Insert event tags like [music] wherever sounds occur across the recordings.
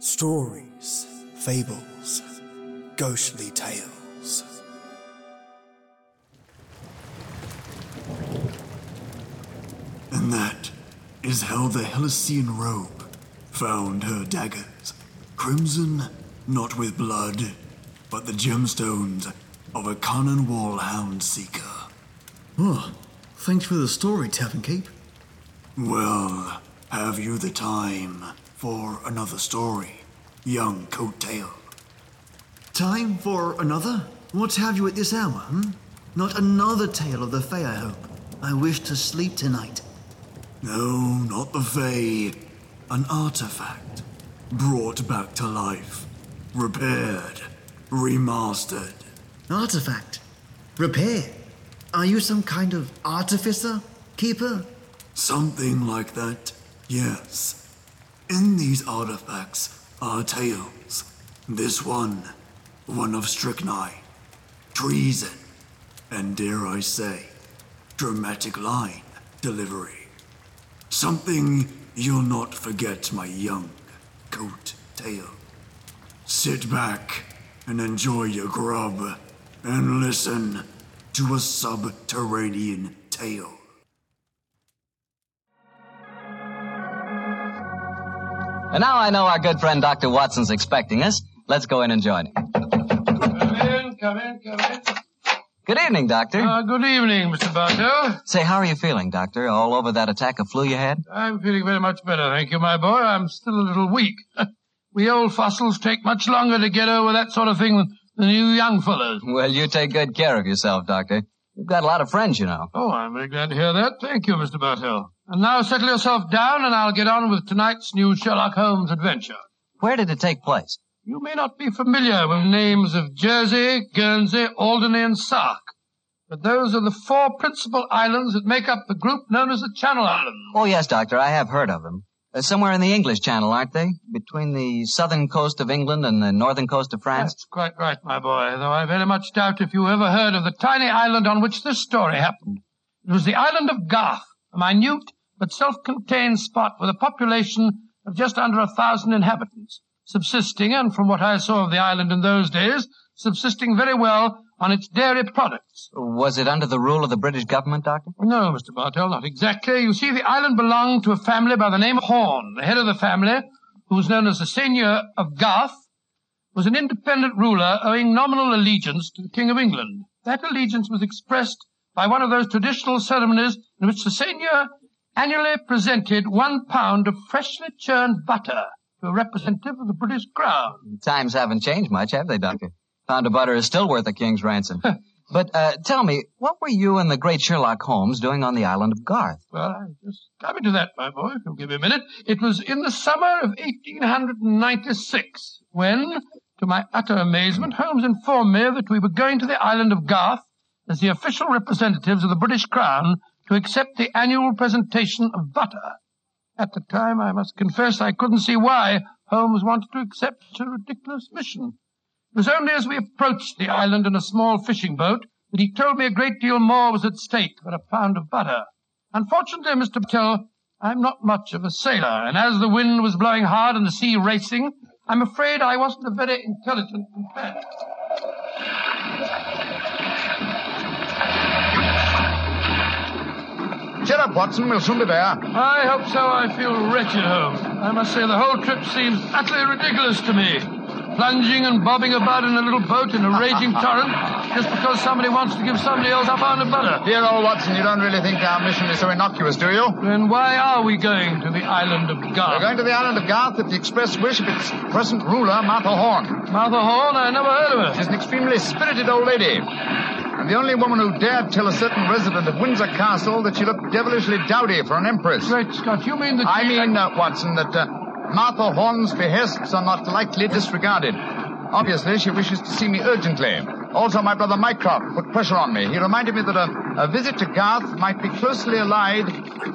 Stories, fables, ghostly tales. And that is how the Helician robe found her daggers. Crimson, not with blood, but the gemstones of a Conan Wall Hound Seeker. Oh, thanks for the story, Tavern Keep. Well, have you the time for another story, young coattail? Time for another? What have you at this hour, hmm? Not another tale of the Fae, I hope. I wish to sleep tonight. No, not the Fae. An artifact. Brought back to life. Repaired. Remastered. Artifact. Repair. Are you some kind of artificer? Keeper? Something like that, yes. In these artifacts are tales. This one, one of strychnine, treason, and dare I say, dramatic line delivery. Something you'll not forget, my young coat tail. Sit back and enjoy your grub and listen to a subterranean tale. And now I know our good friend Dr. Watson's expecting us. Let's go in and join him. Come in, come in, come in. Good evening, Doctor. Uh, good evening, Mr. Bartell. Say, how are you feeling, Doctor? All over that attack of flu you had? I'm feeling very much better, thank you, my boy. I'm still a little weak. [laughs] we old fossils take much longer to get over that sort of thing than you young fellows. Well, you take good care of yourself, Doctor. You've got a lot of friends, you know. Oh, I'm very glad to hear that. Thank you, Mr. Bartell. And now settle yourself down, and I'll get on with tonight's new Sherlock Holmes adventure. Where did it take place? You may not be familiar with the names of Jersey, Guernsey, Alderney, and Sark, but those are the four principal islands that make up the group known as the Channel Islands. Oh, yes, Doctor. I have heard of them. Uh, somewhere in the English Channel, aren't they? Between the southern coast of England and the northern coast of France? That's quite right, my boy, though I very much doubt if you ever heard of the tiny island on which this story happened. It was the island of Garth, a minute but self-contained spot with a population of just under a thousand inhabitants, subsisting, and from what I saw of the island in those days, subsisting very well on its dairy products. Was it under the rule of the British government, Doctor? No, Mr. Bartell, not exactly. You see, the island belonged to a family by the name of Horn. The head of the family, who was known as the Seigneur of Garth, was an independent ruler owing nominal allegiance to the King of England. That allegiance was expressed by one of those traditional ceremonies in which the Seigneur annually presented one pound of freshly churned butter to a representative of the British Crown. Times haven't changed much, have they, Doctor? Pound of butter is still worth a king's ransom. but uh, tell me, what were you and the great Sherlock Holmes doing on the island of Garth? Well, I'm just coming to that, my boy, if you'll give me a minute. It was in the summer of 1896 when, to my utter amazement, Holmes informed me that we were going to the island of Garth as the official representatives of the British Crown to accept the annual presentation of butter. At the time, I must confess I couldn't see why Holmes wanted to accept such a ridiculous mission. It was only as we approached the island in a small fishing boat that he told me a great deal more was at stake than a pound of butter. Unfortunately, Mr. Bartell, I'm not much of a sailor, and as the wind was blowing hard and the sea racing, I'm afraid I wasn't a very intelligent companion. Cheer up, Watson. We'll soon be there. I hope so. I feel wretched, Holmes. I must say the whole trip seems utterly ridiculous to me. Plunging and bobbing about in a little boat in a raging [laughs] torrent just because somebody wants to give somebody else a pound of butter. Dear old Watson, you don't really think our mission is so innocuous, do you? Then why are we going to the island of Garth? We're going to the island of Garth at the express wish of its present ruler, Martha Horn. Martha Horn? I never heard of her. She's an extremely spirited old lady. And the only woman who dared tell a certain resident of Windsor Castle that she looked devilishly dowdy for an empress. Great Scott, you mean that I she- mean, uh, Watson, that uh, Martha Horn's behests are not lightly disregarded. Obviously, she wishes to see me urgently. Also, my brother Mycroft put pressure on me. He reminded me that a, a visit to Garth might be closely allied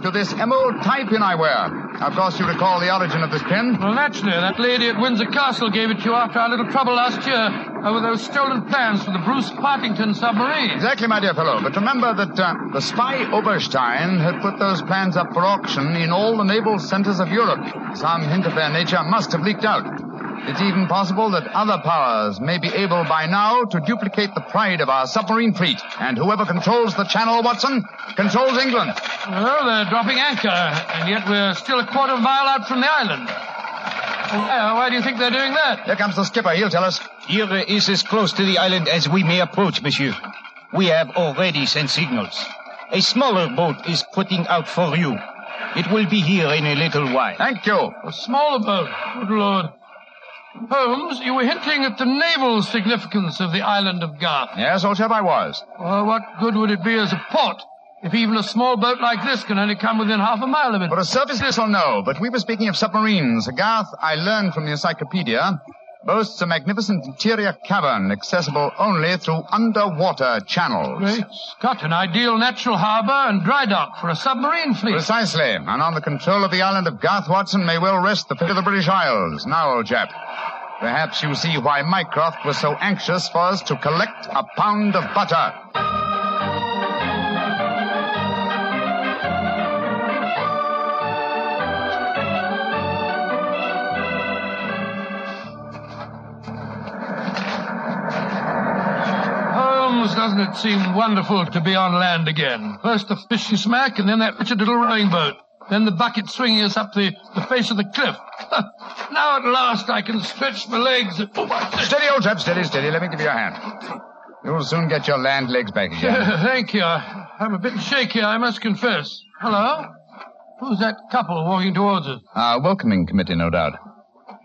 to this emerald tie pin I wear. Of course, you recall the origin of this pin. Well, naturally, that lady at Windsor Castle gave it to you after our little trouble last year over those stolen plans for the Bruce Partington submarine. Exactly, my dear fellow. But remember that uh, the spy Oberstein had put those plans up for auction in all the naval centers of Europe. Some hint of their nature must have leaked out. It's even possible that other powers may be able by now to duplicate the pride of our submarine fleet. And whoever controls the channel, Watson, controls England. Well, they're dropping anchor, and yet we're still a quarter of a mile out from the island. Why, why do you think they're doing that? Here comes the skipper. He'll tell us. Here is as close to the island as we may approach, monsieur. We have already sent signals. A smaller boat is putting out for you. It will be here in a little while. Thank you. A smaller boat. Good Lord. Holmes, you were hinting at the naval significance of the island of Garth. Yes, old chap, I was. Well, what good would it be as a port if even a small boat like this can only come within half a mile of it? For a surface vessel, no. But we were speaking of submarines. Garth, I learned from the encyclopedia, boasts a magnificent interior cavern accessible only through underwater channels. Great Scott, an ideal natural harbor and dry dock for a submarine fleet. Precisely. And on the control of the island of Garth Watson may well rest the fate of the British Isles. Now, old chap, perhaps you see why Mycroft was so anxious for us to collect a pound of butter. Holmes, doesn't it seem wonderful to be on land again? First the fishy smack, and then that wretched little rowing boat. Then the bucket swinging us up the, the face of the cliff. [laughs] now at last I can stretch my legs. and- Oh, my... Steady, old chap, steady, steady. Let me give you a hand. You'll soon get your land legs back again. [laughs] Thank you. I- I'm a bit shaky, I must confess. Hello? Who's that couple walking towards us? Our welcoming committee, no doubt.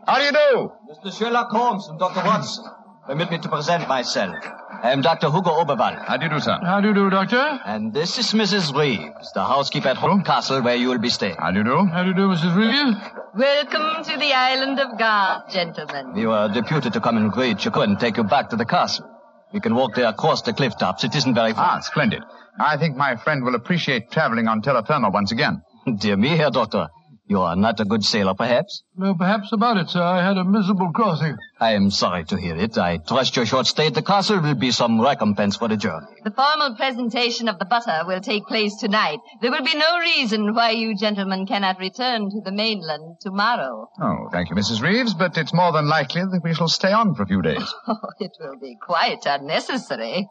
How do you do? Mr. Sherlock Holmes and Dr. Watson. Permit me to present myself. I am Dr. Hugo Oberwald. How do you do, sir? How do you do, Doctor? And this is Mrs. Reeves, the housekeeper at Hope Castle where you will be staying. How do you do? How do you do, Mrs. Reeves? Welcome to the island of Garth, gentlemen. You are deputed to come and greet you and take you back to the castle. You can walk there across the cliff tops. It isn't very far. Ah, splendid. I think my friend will appreciate traveling on terra firma once again. Dear me, Herr Doctor. You are not a good sailor, perhaps? No, perhaps about it, sir. I had a miserable crossing. I am sorry to hear it. I trust your short stay at the castle will be some recompense for the journey. The formal presentation of the butter will take place tonight. There will be no reason why you gentlemen cannot return to the mainland tomorrow. Oh, thank you, Mrs. Reeves, but it's more than likely that we shall stay on for a few days. [laughs] Oh, it will be quite unnecessary.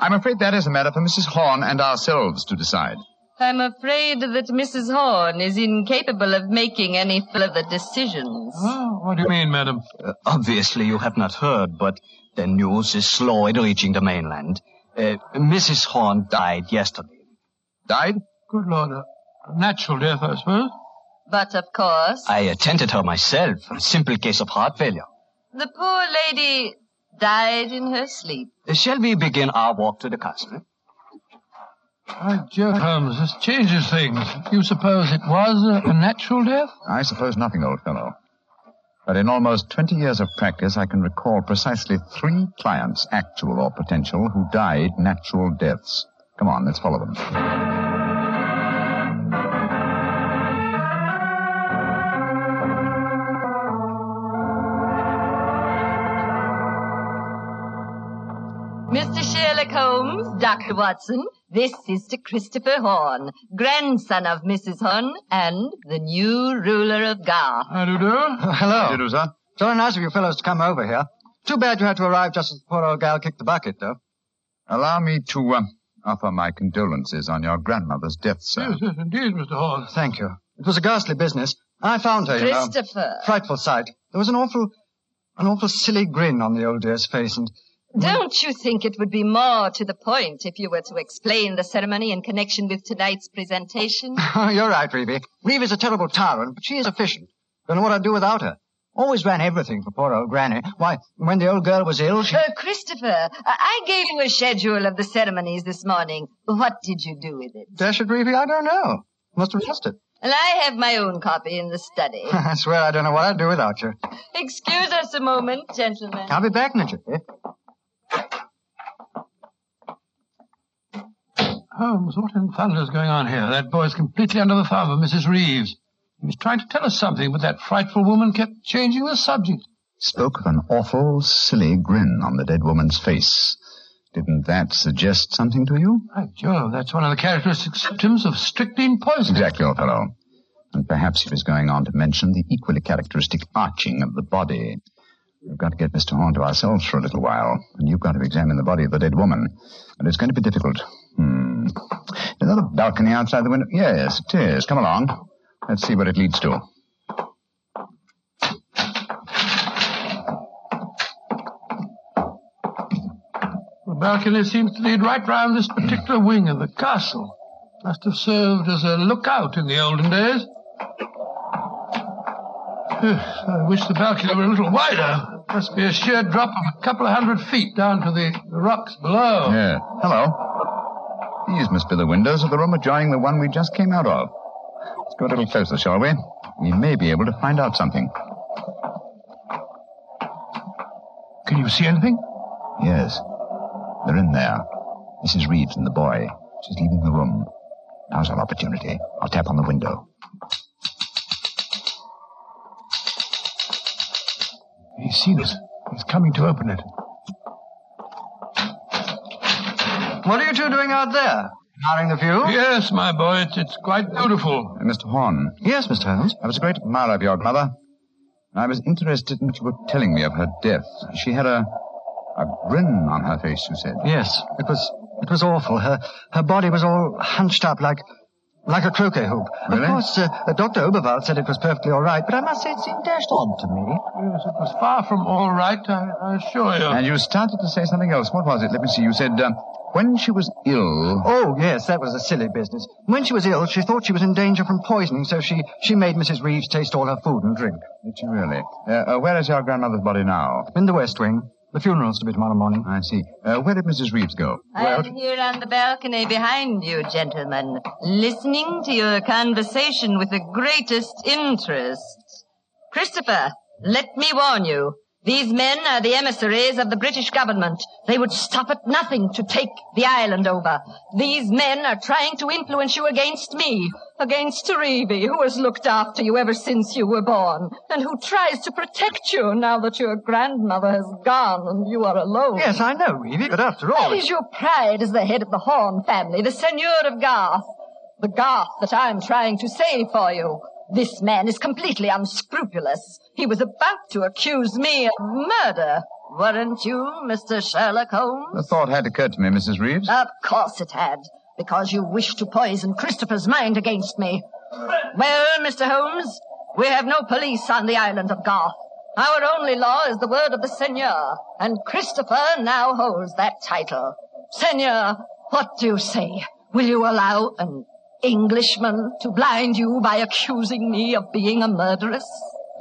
I'm afraid that is a matter for Mrs. Horn and ourselves to decide. I'm afraid that Mrs. Horn is incapable of making any further decisions. Oh, what do you mean, madam? Uh, obviously, you have not heard, but the news is slow in reaching the mainland. Uh, Mrs. Horn died yesterday. Died? Good Lord. A a natural death, I suppose. But of course, I attended her myself. A simple case of heart failure. the poor lady died in her sleep. Uh, Shall we begin our walk to the castle? By Jove, Holmes, this changes things. You suppose it was a, a natural death? I suppose nothing, old fellow. But in almost 20 years of practice, I can recall precisely three clients, actual or potential, who died natural deaths. Come on, let's follow them. Mr. Sherlock Holmes, Dr. Watson, this is to Christopher Horn, grandson of Mrs. Horn and the new ruler of Garth. How do you do? Hello. How do you do, sir? Very nice of you fellows to come over here. Too bad you had to arrive just as the poor old gal kicked the bucket, though. Allow me to uh, offer my condolences on your grandmother's death, sir. Yes, yes, indeed, Mr. Horn. Thank you. It was a ghastly business. I found her, you know. Christopher, Frightful sight. There was an awful, an awful silly grin on the old dear's face, and don't you think it would be more to the point if you were to explain the ceremony in connection with tonight's presentation? [laughs] you're right, Reeve. Reeve is a terrible tyrant, but she is efficient. Don't know what I'd do without her. Always ran everything for poor old Granny. Why, when the old girl was ill, she... Uh, Christopher, I-, I gave you a schedule of the ceremonies this morning. What did you do with it? Dash it, Reeve, I don't know. Must have lost it. Well, I have my own copy in the study. [laughs] I swear I don't know what I'd do without you. Excuse us a moment, gentlemen. I'll be back in a jiffy. Holmes, what in thunder is going on here? That boy's completely under the thumb of Mrs. Reeves. He was trying to tell us something, but that frightful woman kept changing the subject. Spoke of an awful, silly grin on the dead woman's face. Didn't that suggest something to you? By Jove, that's one of the characteristic symptoms of strychnine poisoning. Exactly, old fellow. And perhaps he was going on to mention the equally characteristic arching of the body. We've got to get Mr. Horn to ourselves for a little while, and you've got to examine the body of the dead woman. And it's going to be difficult. Is that a balcony outside the window? Yes, it is. Come along. Let's see what it leads to. The balcony seems to lead right round this particular wing of the castle. Must have served as a lookout in the olden days. I wish the balcony were a little wider. Must be a sheer drop of a couple of hundred feet down to the, the rocks below. Yeah. Hello. These must be the windows of the room adjoining the one we just came out of. Let's go a little closer, shall we? We may be able to find out something. Can you see anything? Yes. They're in there. Mrs. Reeves and the boy. She's leaving the room. Now's our opportunity. I'll tap on the window. He's seen us. He's coming to open it. What are you two doing out there? Admiring the view? Yes, my boy, it's, it's quite beautiful. Uh, Mr. Horn. Yes, Mr. Holmes. I was a great admirer of your mother. I was interested in what you were telling me of her death. She had a a grin on her face, you said. Yes, it was it was awful. Her her body was all hunched up like like a croquet hoop. Really? Of course, uh, uh, Dr. Oberwald said it was perfectly all right, but I must say it seemed dashed odd to me. Yes, it was far from all right, I, I assure you. And you started to say something else. What was it? Let me see. You said uh, when she was ill. Oh, yes, that was a silly business. When she was ill, she thought she was in danger from poisoning, so she, she made Mrs. Reeves taste all her food and drink. Did she really? Uh, uh, where is your grandmother's body now? In the West Wing. The funeral's to be tomorrow morning. I see. Uh, where did Mrs. Reeves go? I'm here on the balcony behind you, gentlemen, listening to your conversation with the greatest interest. Christopher, let me warn you. These men are the emissaries of the British government. They would stop at nothing to take the island over. These men are trying to influence you against me, against Reevy, who has looked after you ever since you were born, and who tries to protect you now that your grandmother has gone and you are alone. Yes, I know, Reevy, but after all... That is your pride as the head of the Horn family, the Seigneur of Garth. The Garth that I'm trying to save for you. This man is completely unscrupulous. He was about to accuse me of murder. Weren't you, Mr. Sherlock Holmes? The thought had occurred to me, Mrs. Reeves. Of course it had, because you wished to poison Christopher's mind against me. Well, Mr. Holmes, we have no police on the island of Garth. Our only law is the word of the Seigneur, and Christopher now holds that title. Seigneur, what do you say? Will you allow an Englishman to blind you by accusing me of being a murderess?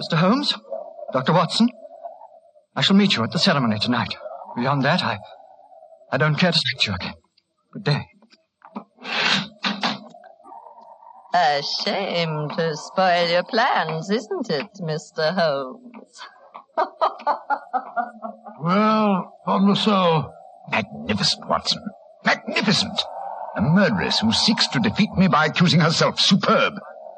Mr. Holmes? Dr. Watson? I shall meet you at the ceremony tonight. Beyond that, I... I don't care to speak to you again. Good day. A shame to spoil your plans, isn't it, Mr. Holmes? [laughs] Well, on the soul. Magnificent, Watson. Magnificent. A murderess who seeks to defeat me by accusing herself. Superb.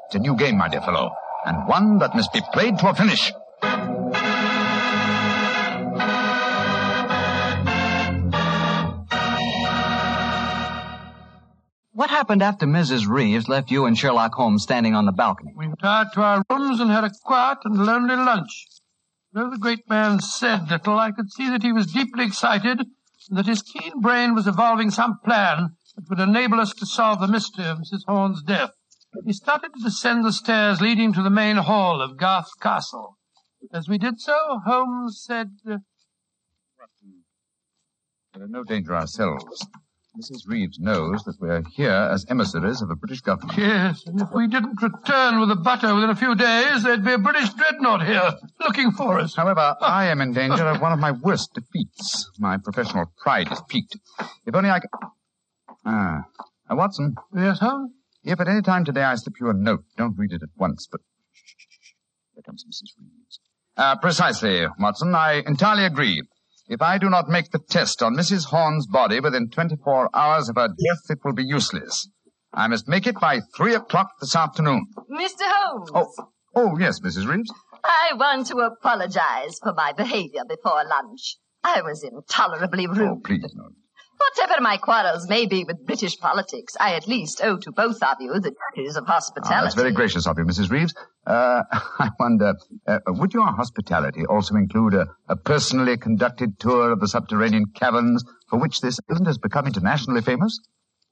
It's a new game, my dear fellow, and one that must be played to a finish. What happened after Mrs. Reeves left you and Sherlock Holmes standing on the balcony? We retired to our rooms and had a quiet and lonely lunch. Though the great man said little, I could see that he was deeply excited and that his keen brain was evolving some plan that would enable us to solve the mystery of Mrs. Horn's death. He started to descend the stairs leading to the main hall of Garth Castle. As we did so, Holmes said, uh, We're in no danger ourselves. Mrs. Reeves knows that we're here as emissaries of the British government. Yes, and if we didn't return with the butter within a few days, there'd be a British dreadnought here looking for us. However, [laughs] I am in danger of one of my worst defeats. My professional pride is piqued. If only I could... Ah. Uh, Watson, Yes, Holmes? if at any time today I slip you a note, don't read it at once, but... Shh, shh, shh, shh. Here comes Mrs. Reeves. Uh, precisely, Watson. I entirely agree. If I do not make the test on Mrs. Horn's body within 24 hours of her death, it will be useless. I must make it by 3 o'clock this afternoon. Mr. Holmes. Oh, oh, yes, Mrs. Reeves. I want to apologize for my behavior before lunch. I was intolerably rude. Oh, please, no. Whatever my quarrels may be with British politics, I at least owe to both of you the duties of Ah, hospitality. that's very gracious of you, Mrs. Reeves. Uh, [laughs] I wonder, uh, would your hospitality also include a, a personally conducted tour of the subterranean caverns for which this island has become internationally famous?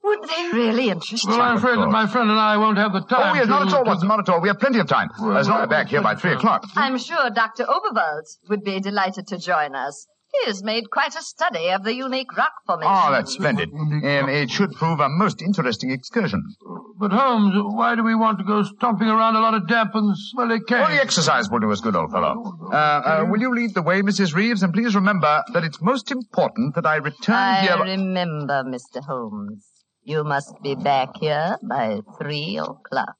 Would they really interest Well, you? I'm afraid that my friend and I won't have the time. Oh, yes, not at all, Watson, not at all. We have plenty of time. Well, as long as well, we're back here by three o'clock. I'm sure Dr. Oberwald would be delighted to join us. He has made quite a study of the unique rock formation. Oh, that's splendid. Um, it should prove a most interesting excursion. But Holmes, why do we want to go stomping around a lot of damp and smelly caves? All the exercise will do us good, old fellow. Uh, uh, will you lead the way, Mrs. Reeves? And please remember that it's most important that I return I here. remember, Mr. Holmes. You must be back here by three o'clock.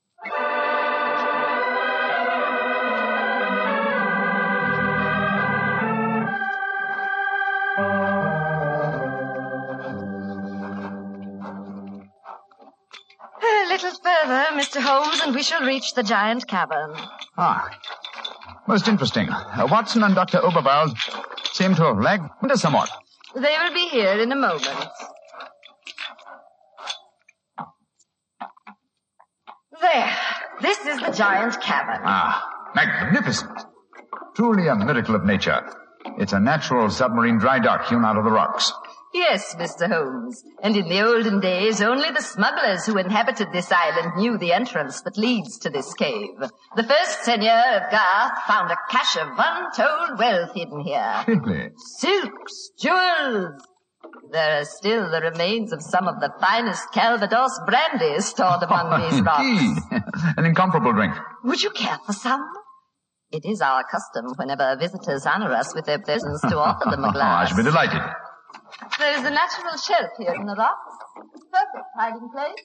Mr. Holmes, and we shall reach the giant cavern. Ah, most interesting. Uh, Watson and Dr. Oberwald seem to have lagged somewhat. They will be here in a moment. There. This is the giant cavern. Ah, magnificent. Truly a miracle of nature. It's a natural submarine dry dock hewn out of the rocks. Yes, Mr. Holmes. And in the olden days, only the smugglers who inhabited this island knew the entrance that leads to this cave. The first seigneur of Garth found a cache of untold wealth hidden here. Really? Silks, jewels. There are still the remains of some of the finest Calvados brandy stored [laughs] among these rocks. Indeed. An incomparable drink. Would you care for some? It is our custom whenever visitors honor us with their presence to offer them a glass. [laughs] I should be delighted. There is a natural shelf here in the rocks. Perfect hiding place.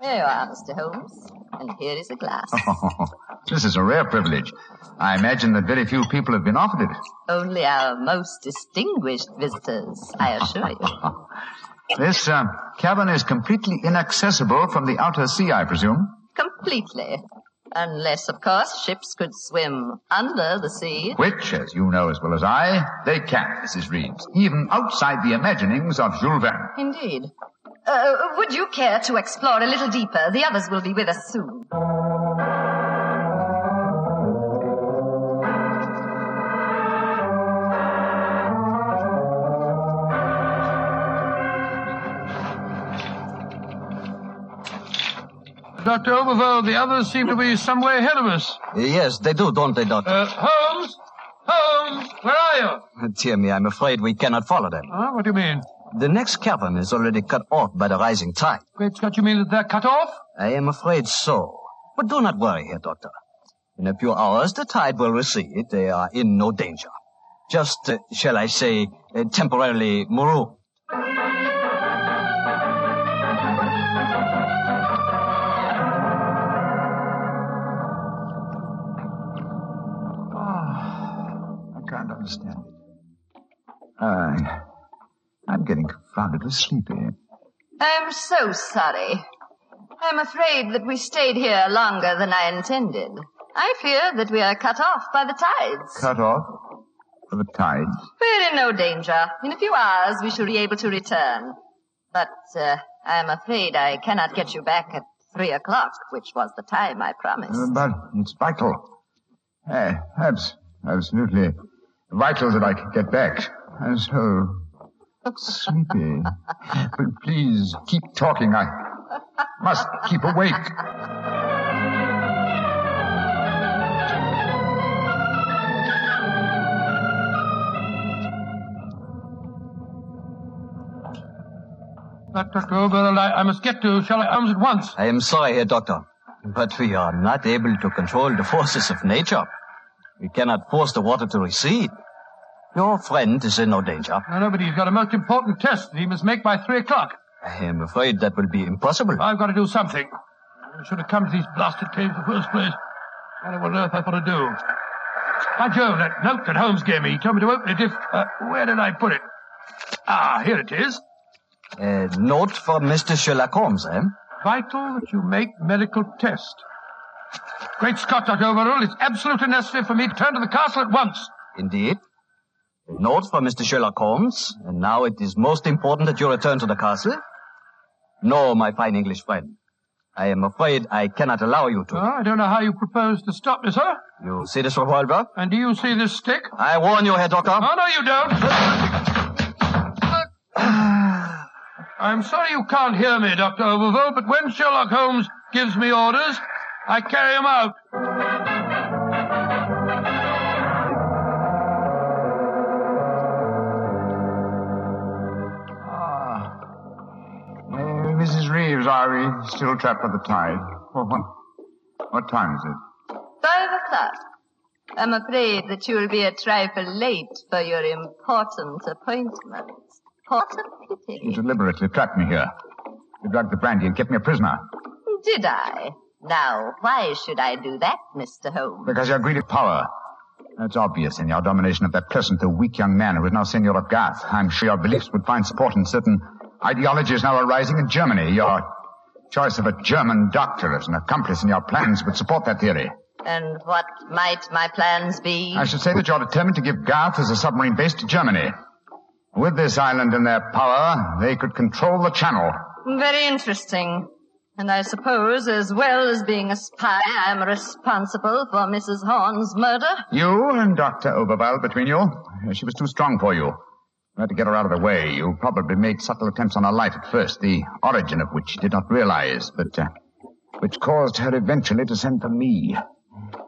Here you are, Mr. Holmes. And here is a glass. Oh, [laughs] this is a rare privilege. I imagine that very few people have been offered it. Only our most distinguished visitors, I assure you. [laughs] This uh, cavern is completely inaccessible from the outer sea, I presume. Completely. Unless, of course, ships could swim under the sea. Which, as you know as well as I, they can, Mrs. Reeves, even outside the imaginings of Jules Verne. Indeed. Uh, would you care to explore a little deeper? The others will be with us soon. Dr. Oberwald, the others seem to be some way ahead of us. Yes, they do, don't they, Doctor? Uh, Holmes? Holmes, where are you? Dear me, I'm afraid we cannot follow them. Huh? What do you mean? The next cavern is already cut off by the rising tide. Great Scott, you mean that they're cut off? I am afraid so. But do not worry here, Doctor. In a few hours, the tide will recede. They are in no danger. Just, uh, shall I say, uh, temporarily marooned. Understand it. I, I'm getting confoundedly sleepy. I'm so sorry. I'm afraid that we stayed here longer than I intended. I fear that we are cut off by the tides. Cut off for the tides. We're in no danger. In a few hours, we shall be able to return. But uh, I'm afraid I cannot get you back at three o'clock, which was the time I promised. Uh, but it's vital. Uh, abs- absolutely vital that I can get back. I'm so sleepy. [laughs] but please keep talking. I must keep awake. But, Dr. Oberwald, I, I must get to Sherlock Holmes at once. I am sorry here, Doctor. But we are not able to control the forces of nature. We cannot force the water to recede. Your friend is in no danger. No, know, but he's got a most important test that he must make by three o'clock. I am afraid that will be impossible. I've got to do something. I should have come to these blasted caves in the first place. I don't know what on earth I thought to do. By Jove, that note that Holmes gave me, he told me to open it if... Uh, where did I put it? Ah, here it is. A note for Mr. Sherlock Holmes, eh? Vital that you make medical test. Great Scott, Dr. Oberwald, it's absolutely necessary for me to turn to the castle at once. Indeed. A note for Mr. Sherlock Holmes, and now it is most important that you return to the castle. No, my fine English friend. I am afraid I cannot allow you to. Well, I don't know how you propose to stop me, sir. You see this revolver? And do you see this stick? I warn you, Herr Doctor. Oh, no, you don't. [sighs] I'm sorry you can't hear me, Dr. Oberwald, but when Sherlock Holmes gives me orders, I carry him out. Uh, Mrs. Reeves, are we still trapped by the tide? Well, what, what time is it? Five o'clock. I'm afraid that you will be a trifle late for your important appointment. What a You deliberately trapped me here. You drugged the brandy and kept me a prisoner. Did I? Now, why should I do that, Mr. Holmes? Because you're greedy power. That's obvious in your domination of that pleasant though weak young man who is now Seigneur of Garth. I'm sure your beliefs would find support in certain ideologies now arising in Germany. Your choice of a German doctor as an accomplice in your plans would support that theory. And what might my plans be? I should say that you're determined to give Garth as a submarine base to Germany. With this island in their power, they could control the channel. Very interesting. And I suppose, as well as being a spy, I'm responsible for Mrs. Horn's murder? You and Dr. Oberwald between you, she was too strong for you. You had to get her out of the way. You probably made subtle attempts on her life at first, the origin of which you did not realize, but uh, which caused her eventually to send for me.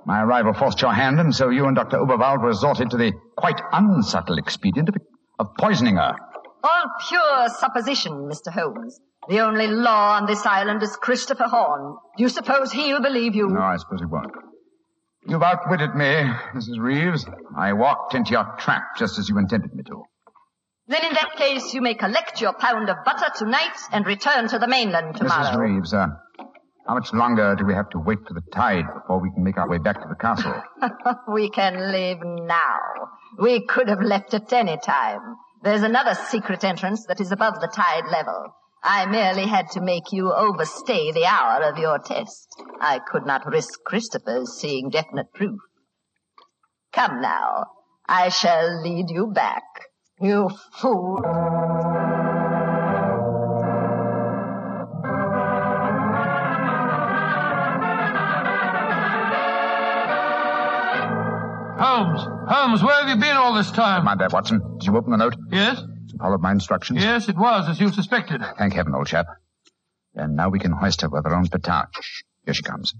My arrival forced your hand, and so you and Dr. Oberwald resorted to the quite unsubtle expedient of, of poisoning her. All pure supposition, Mr. Holmes. The only law on this island is Christopher Horn. Do you suppose he'll believe you? No, I suppose he won't. You've outwitted me, Mrs. Reeves. I walked into your trap just as you intended me to. Then in that case, you may collect your pound of butter tonight and return to the mainland tomorrow. Mrs. Reeves, uh, how much longer do we have to wait for the tide before we can make our way back to the castle? [laughs] we can leave now. We could have left at any time. There's another secret entrance that is above the tide level. I merely had to make you overstay the hour of your test. I could not risk Christopher's seeing definite proof. Come now. I shall lead you back. You fool. Holmes, Holmes, where have you been all this time? Mind that, Watson. Did you open the note? Yes? Followed my instructions? Yes, it was, as you suspected. Thank heaven, old chap. And now we can hoist her with our own petard. Here she comes.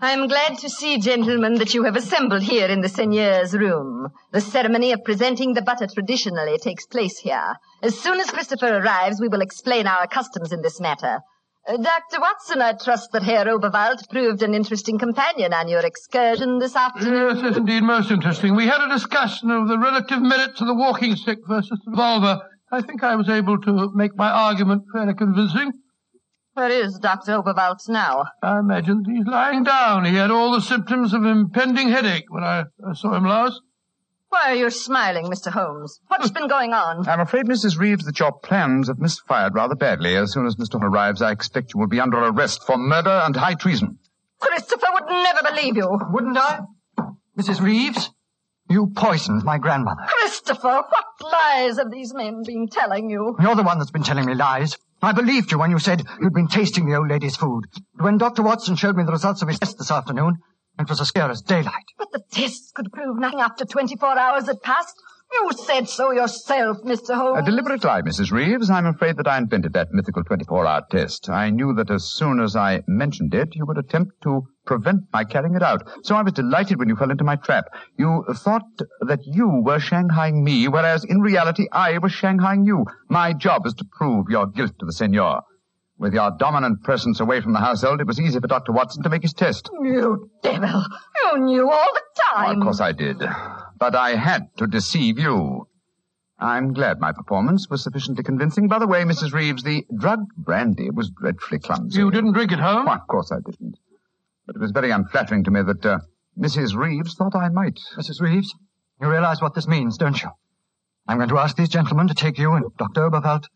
I'm glad to see, gentlemen, that you have assembled here in the seigneur's room. The ceremony of presenting the butter traditionally takes place here. As soon as Christopher arrives, we will explain our customs in this matter. Dr. Watson, I trust that Herr Oberwald proved an interesting companion on your excursion this afternoon. Yes, indeed, most interesting. We had a discussion of the relative merits of the walking stick versus the revolver. I think I was able to make my argument fairly convincing. Where is Dr. Oberwald now? I imagine he's lying down. He had all the symptoms of impending headache when I saw him last. Why are you smiling, Mr. Holmes? What's hmm. been going on? I'm afraid, Mrs. Reeves, that your plans have misfired rather badly. As soon as Mr. Holmes arrives, I expect you will be under arrest for murder and high treason. Christopher would never believe you. Wouldn't I? Mrs. Reeves, you poisoned my grandmother. Christopher, what lies have these men been telling you? You're the one that's been telling me lies. I believed you when you said you'd been tasting the old lady's food. But when Dr. Watson showed me the results of his test this afternoon, it was as clear as daylight. But the tests could prove nothing after 24 hours had passed. You said so yourself, Mr. Holmes. A deliberate lie, Mrs. Reeves. I'm afraid that I invented that mythical 24-hour test. I knew that as soon as I mentioned it, you would attempt to prevent my carrying it out. So I was delighted when you fell into my trap. You thought that you were shanghaiing me, whereas in reality I was shanghaiing you. My job is to prove your guilt to the seigneur. With your dominant presence away from the household, it was easy for Dr. Watson to make his test. You devil. You knew all the Well, time. of course I did. But I had to deceive you. I'm glad my performance was sufficiently convincing. By the way, Mrs. Reeves, the drugged brandy was dreadfully clumsy. You didn't drink it, Holmes? Why, of course I didn't. But it was very unflattering to me that uh, Mrs. Reeves thought I might. Mrs. Reeves, you realize what this means, don't you? I'm going to ask these gentlemen to take you and Dr. Oberwald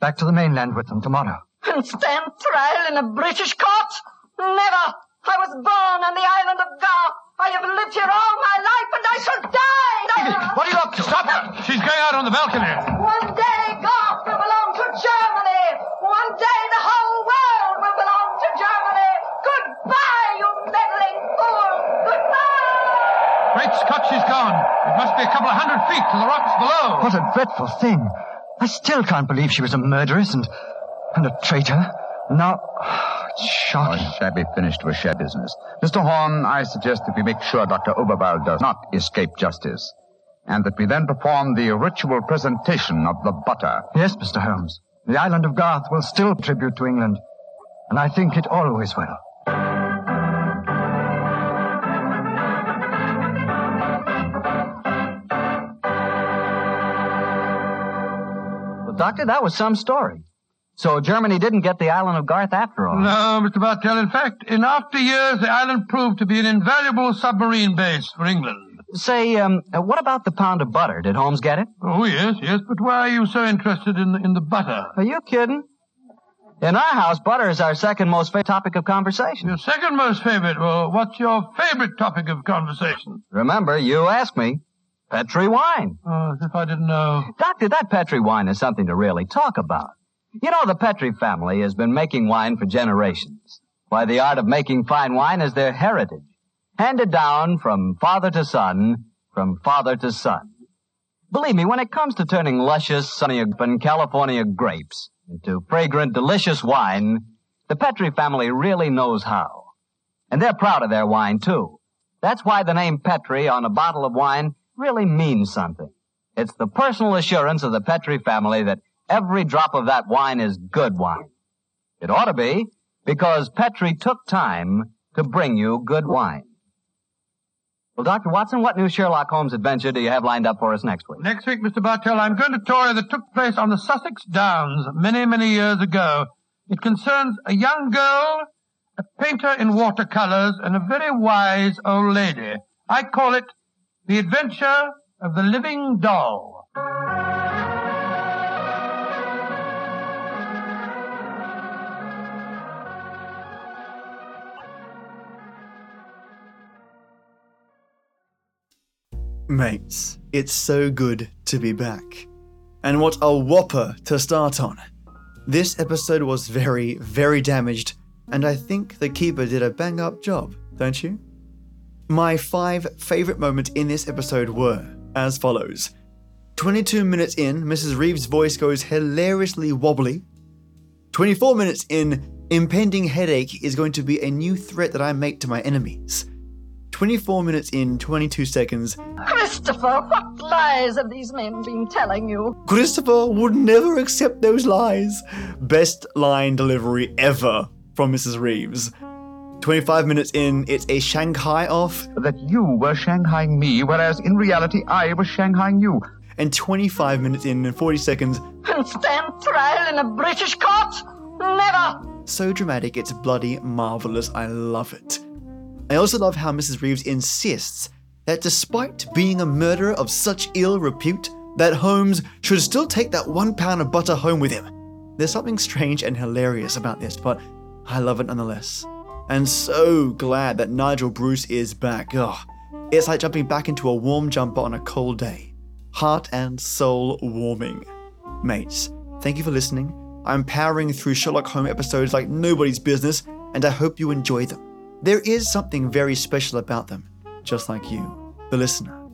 back to the mainland with them tomorrow. And stand trial in a British court? Never. I was born on the island of Gar. I have lived here all my life, and I shall die. What are you up to? Stop her! She's going out on the balcony. One day Garth will belong to Germany. One day the whole world will belong to Germany. Goodbye, you meddling fool. Goodbye. Great Scott, she's gone. It must be a couple of hundred feet to the rocks below. What a dreadful thing. I still can't believe she was a murderess and, and a traitor. Now, it's shocking. A shabby finish to a shabby business. Mr. Horn, I suggest that we make sure Dr. Oberwald does not escape justice, and that we then perform the ritual presentation of the butter. Yes, Mr. Holmes. The island of Garth will still tribute to England, and I think it always will. Well, Doctor, that was some story. So Germany didn't get the island of Garth after all. No, Mr. Bartell. In fact, in after years, the island proved to be an invaluable submarine base for England. Say, um, what about the pound of butter? Did Holmes get it? Oh, yes, yes, but why are you so interested in the, in the butter? Are you kidding? In our house, butter is our second most favorite topic of conversation. Your second most favorite. Well, what's your favorite topic of conversation? Remember, you asked me. Petri wine. Oh, as if I didn't know. Doctor, that Petri wine is something to really talk about. You know, the Petri family has been making wine for generations. Why, the art of making fine wine is their heritage, handed down from father to son, from father to son. Believe me, when it comes to turning luscious, sunny and California grapes into fragrant, delicious wine, the Petri family really knows how. And they're proud of their wine, too. That's why the name Petri on a bottle of wine really means something. It's the personal assurance of the Petri family that every drop of that wine is good wine. It ought to be, because Petri took time to bring you good wine. Well, Dr. Watson, what new Sherlock Holmes adventure do you have lined up for us next week? Next week, Mr. Bartell, I'm going to a story that took place on the Sussex Downs many, many years ago. It concerns a young girl, a painter in watercolors, and a very wise old lady. I call it The Adventure of the Living Doll. Mates, it's so good to be back. And what a whopper to start on. This episode was very, very damaged, and I think the keeper did a bang up job, don't you? My five favourite moments in this episode were as follows 22 minutes in, Mrs. Reeves' voice goes hilariously wobbly. 24 minutes in, impending headache is going to be a new threat that I make to my enemies. 24 minutes in, 22 seconds, Christopher, what lies have these men been telling you? Christopher would never accept those lies. Best line delivery ever from Mrs. Reeves. 25 minutes in, it's a Shanghai off. That you were Shanghaiing me, whereas in reality I was Shanghaiing you. And 25 minutes in and 40 seconds, And stand trial in a British court? Never! so dramatic it's bloody marvelous. I love it. I also love how Mrs. Reeves insists that despite being a murderer of such ill repute, that Holmes should still take that one pound of butter home with him. There's something strange and hilarious about this, but I love it nonetheless. And so glad that Nigel Bruce is back. Ugh. It's like jumping back into a warm jumper on a cold day. Heart and soul warming. Mates, thank you for listening. I'm powering through Sherlock Holmes episodes like nobody's business, and I hope you enjoy them. There is something very special about them, just like you, the listener.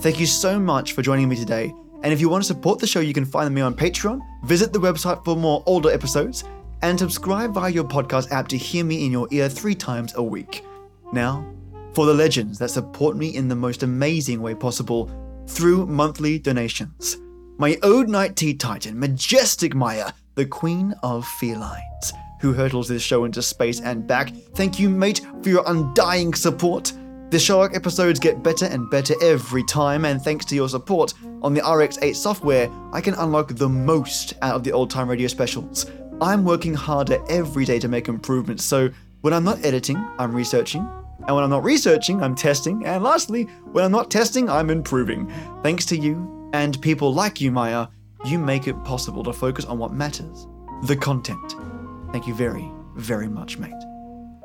Thank you so much for joining me today. And if you want to support the show, you can find me on Patreon, visit the website for more older episodes, and subscribe via your podcast app to hear me in your ear three times a week. Now, for the legends that support me in the most amazing way possible through monthly donations. My Ode Night Tea Titan, Majestic Mayah, the Queen of Felines, who hurtles this show into space and back. Thank you, mate, for your undying support. The Sherlock episodes get better and better every time, and thanks to your support on the RX8 software, I can unlock the most out of the old time radio specials. I'm working harder every day to make improvements, so when I'm not editing, I'm researching, and when I'm not researching, I'm testing, and lastly, when I'm not testing, I'm improving. Thanks to you and people like you, Mayah, you make it possible to focus on what matters the content. Thank you very, very much, mate.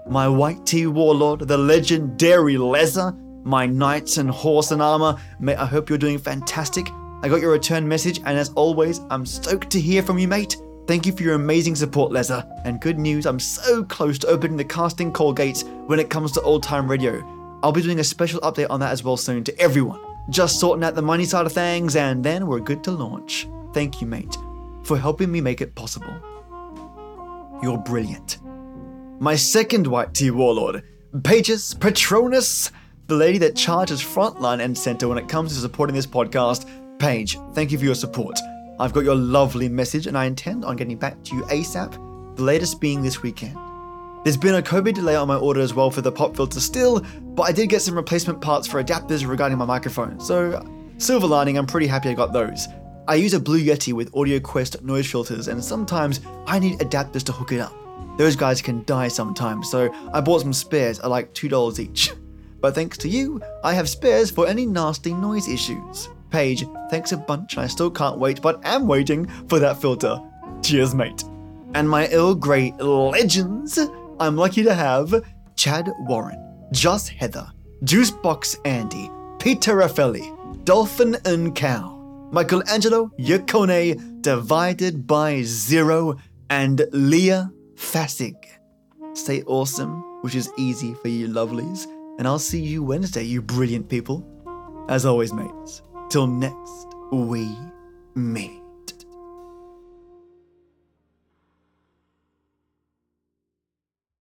My white tea warlord, the legendary Leza, my knights and horse and armor, mate, I hope you're doing fantastic. I got your return message, and as always, I'm stoked to hear from you, mate. Thank you for your amazing support, Leza. And good news, I'm so close to opening the casting call gates when it comes to old time radio. I'll be doing a special update on that as well soon to everyone. Just sorting out the money side of things, and then we're good to launch. Thank you, mate, for helping me make it possible. You're brilliant. My second white tea warlord, Pages Patronus, the lady that charges frontline and center when it comes to supporting this podcast. Paige, thank you for your support. I've got your lovely message and I intend on getting back to you ASAP, the latest being this weekend. There's been a COVID delay on my order as well for the pop filter still, but I did get some replacement parts for adapters regarding my microphone, so silver lining, I'm pretty happy I got those. I use a Blue Yeti with Audio Quest noise filters, and sometimes I need adapters to hook it up. Those guys can die sometimes, so I bought some spares at like $2 each. But thanks to you, I have spares for any nasty noise issues. Paige, thanks a bunch. I still can't wait, but am waiting for that filter. Cheers, mate. And my Earl Grey legends, I'm lucky to have Chad Warren, Joss Heather, Juicebox Andy, Peter Raffaelli, Dolphin and Cow, Michael Angelo Yacone, Divided by Zero, and Leah Fasig. Stay awesome, which is easy for you lovelies, and I'll see you Wednesday, you brilliant people. As always, mates, till next we meet.